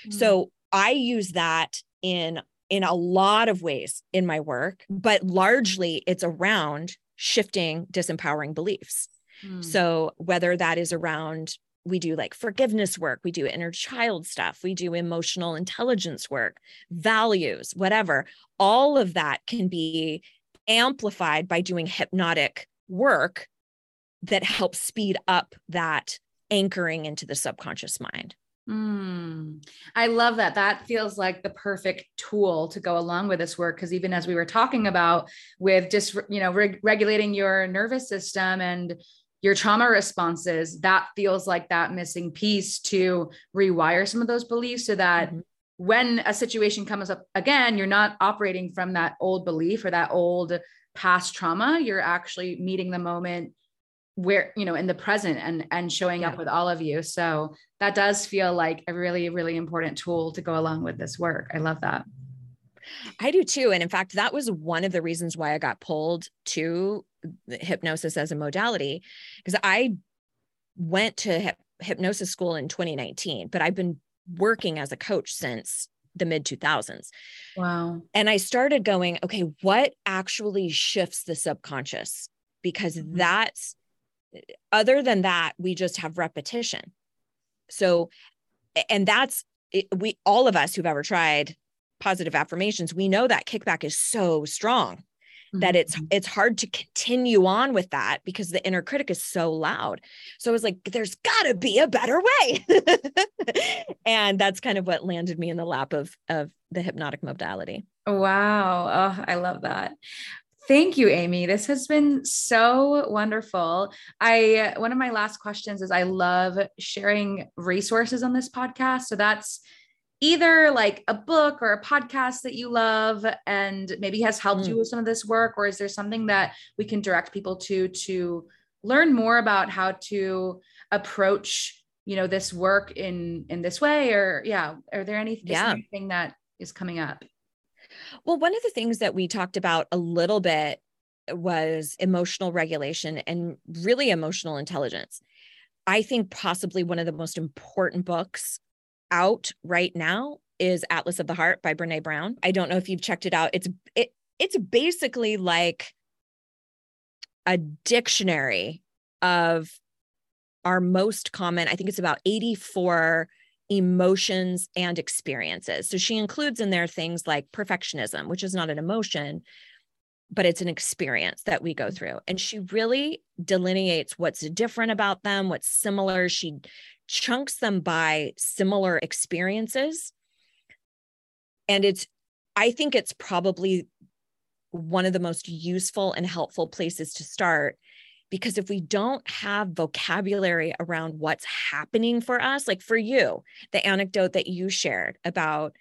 Mm-hmm. So I use that in in a lot of ways in my work, but largely it's around shifting disempowering beliefs. Mm. So whether that is around we do like forgiveness work, we do inner child stuff, we do emotional intelligence work, values, whatever. All of that can be amplified by doing hypnotic work that helps speed up that anchoring into the subconscious mind.
Mm, I love that. That feels like the perfect tool to go along with this work. Because even as we were talking about with just, you know, reg- regulating your nervous system and your trauma responses, that feels like that missing piece to rewire some of those beliefs so that mm-hmm. when a situation comes up again, you're not operating from that old belief or that old past trauma. You're actually meeting the moment where you know in the present and and showing yeah. up with all of you so that does feel like a really really important tool to go along with this work i love that
i do too and in fact that was one of the reasons why i got pulled to hypnosis as a modality because i went to hip- hypnosis school in 2019 but i've been working as a coach since the mid 2000s.
Wow.
And I started going, okay, what actually shifts the subconscious? Because mm-hmm. that's other than that, we just have repetition. So, and that's we all of us who've ever tried positive affirmations, we know that kickback is so strong mm-hmm. that it's mm-hmm. it's hard to continue on with that because the inner critic is so loud. So I was like, there's gotta be a better way. [laughs] and that's kind of what landed me in the lap of of the hypnotic modality.
Wow. Oh, I love that. Thank you, Amy. This has been so wonderful. I one of my last questions is I love sharing resources on this podcast. So that's either like a book or a podcast that you love and maybe has helped mm. you with some of this work or is there something that we can direct people to to learn more about how to approach you know this work in in this way or yeah are there anything yeah. anything that is coming up
well one of the things that we talked about a little bit was emotional regulation and really emotional intelligence i think possibly one of the most important books out right now is Atlas of the Heart by Brene Brown. I don't know if you've checked it out. It's it it's basically like a dictionary of our most common, I think it's about 84 emotions and experiences. So she includes in there things like perfectionism, which is not an emotion, but it's an experience that we go mm. through. And she really delineates what's different about them, what's similar. She chunks them by similar experiences. And it's, I think it's probably one of the most useful and helpful places to start because if we don't have vocabulary around what's happening for us, like for you, the anecdote that you shared about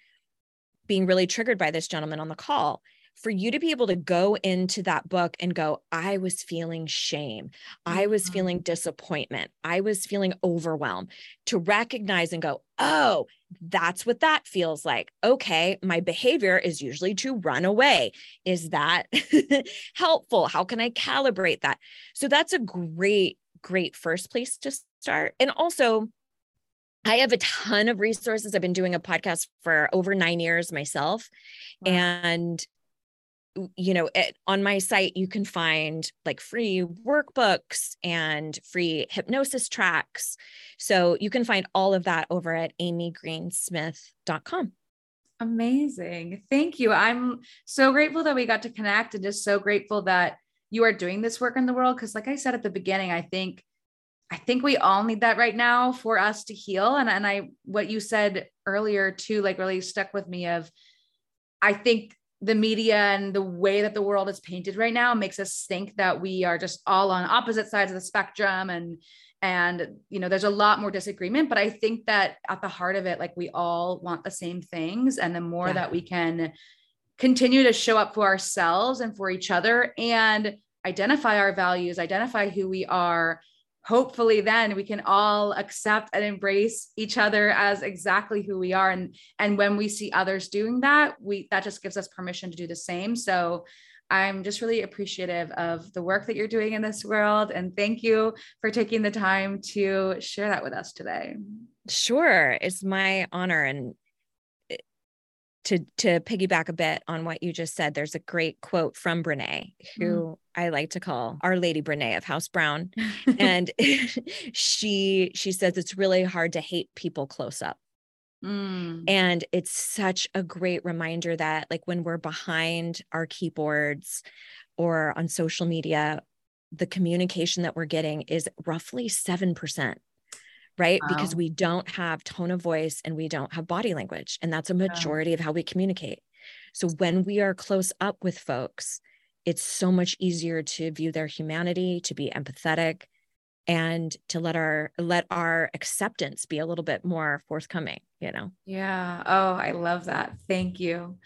being really triggered by this gentleman on the call, for you to be able to go into that book and go, I was feeling shame. I was mm-hmm. feeling disappointment. I was feeling overwhelmed to recognize and go, oh, that's what that feels like. Okay, my behavior is usually to run away. Is that [laughs] helpful? How can I calibrate that? So that's a great, great first place to start. And also, I have a ton of resources. I've been doing a podcast for over nine years myself. Wow. And you know it, on my site you can find like free workbooks and free hypnosis tracks. So you can find all of that over at amygreensmith.com
amazing. Thank you. I'm so grateful that we got to connect and just so grateful that you are doing this work in the world because like i said at the beginning i think I think we all need that right now for us to heal. And, and I, what you said earlier too, like really stuck with me of, I think the media and the way that the world is painted right now makes us think that we are just all on opposite sides of the spectrum and and you know there's a lot more disagreement but i think that at the heart of it like we all want the same things and the more yeah. that we can continue to show up for ourselves and for each other and identify our values identify who we are hopefully then we can all accept and embrace each other as exactly who we are. And and when we see others doing that we that just gives us permission to do the same. So i'm just really appreciative of the work that you're doing in this world. And thank you for taking the time to share that with us today.
Sure. It's my honor and to to piggyback a bit on what you just said, there's a great quote from Brene, who mm. I like to call Our Lady Brene of House Brown, [laughs] and [laughs] she she says it's really hard to hate people close up. Mm. And it's such a great reminder that, like, when we're behind our keyboards or on social media, the communication that we're getting is roughly 7% right? Wow. Because we don't have tone of voice and we don't have body language. And that's a majority of how we communicate. So when we are close up with folks, it's so much easier to view their humanity, to be empathetic, and to let our let our acceptance be a little bit more forthcoming you know
yeah oh i love that thank you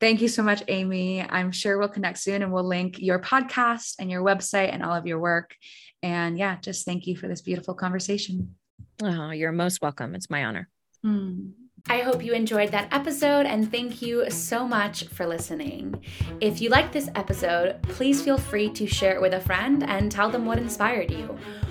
thank you so much amy i'm sure we'll connect soon and we'll link your podcast and your website and all of your work and yeah just thank you for this beautiful conversation
Oh, you're most welcome. It's my honor.
Mm. I hope you enjoyed that episode and thank you so much for listening. If you liked this episode, please feel free to share it with a friend and tell them what inspired you.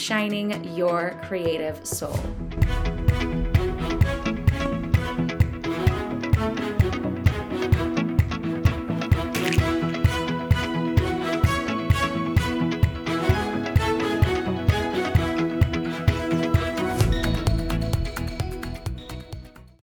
shining your creative soul.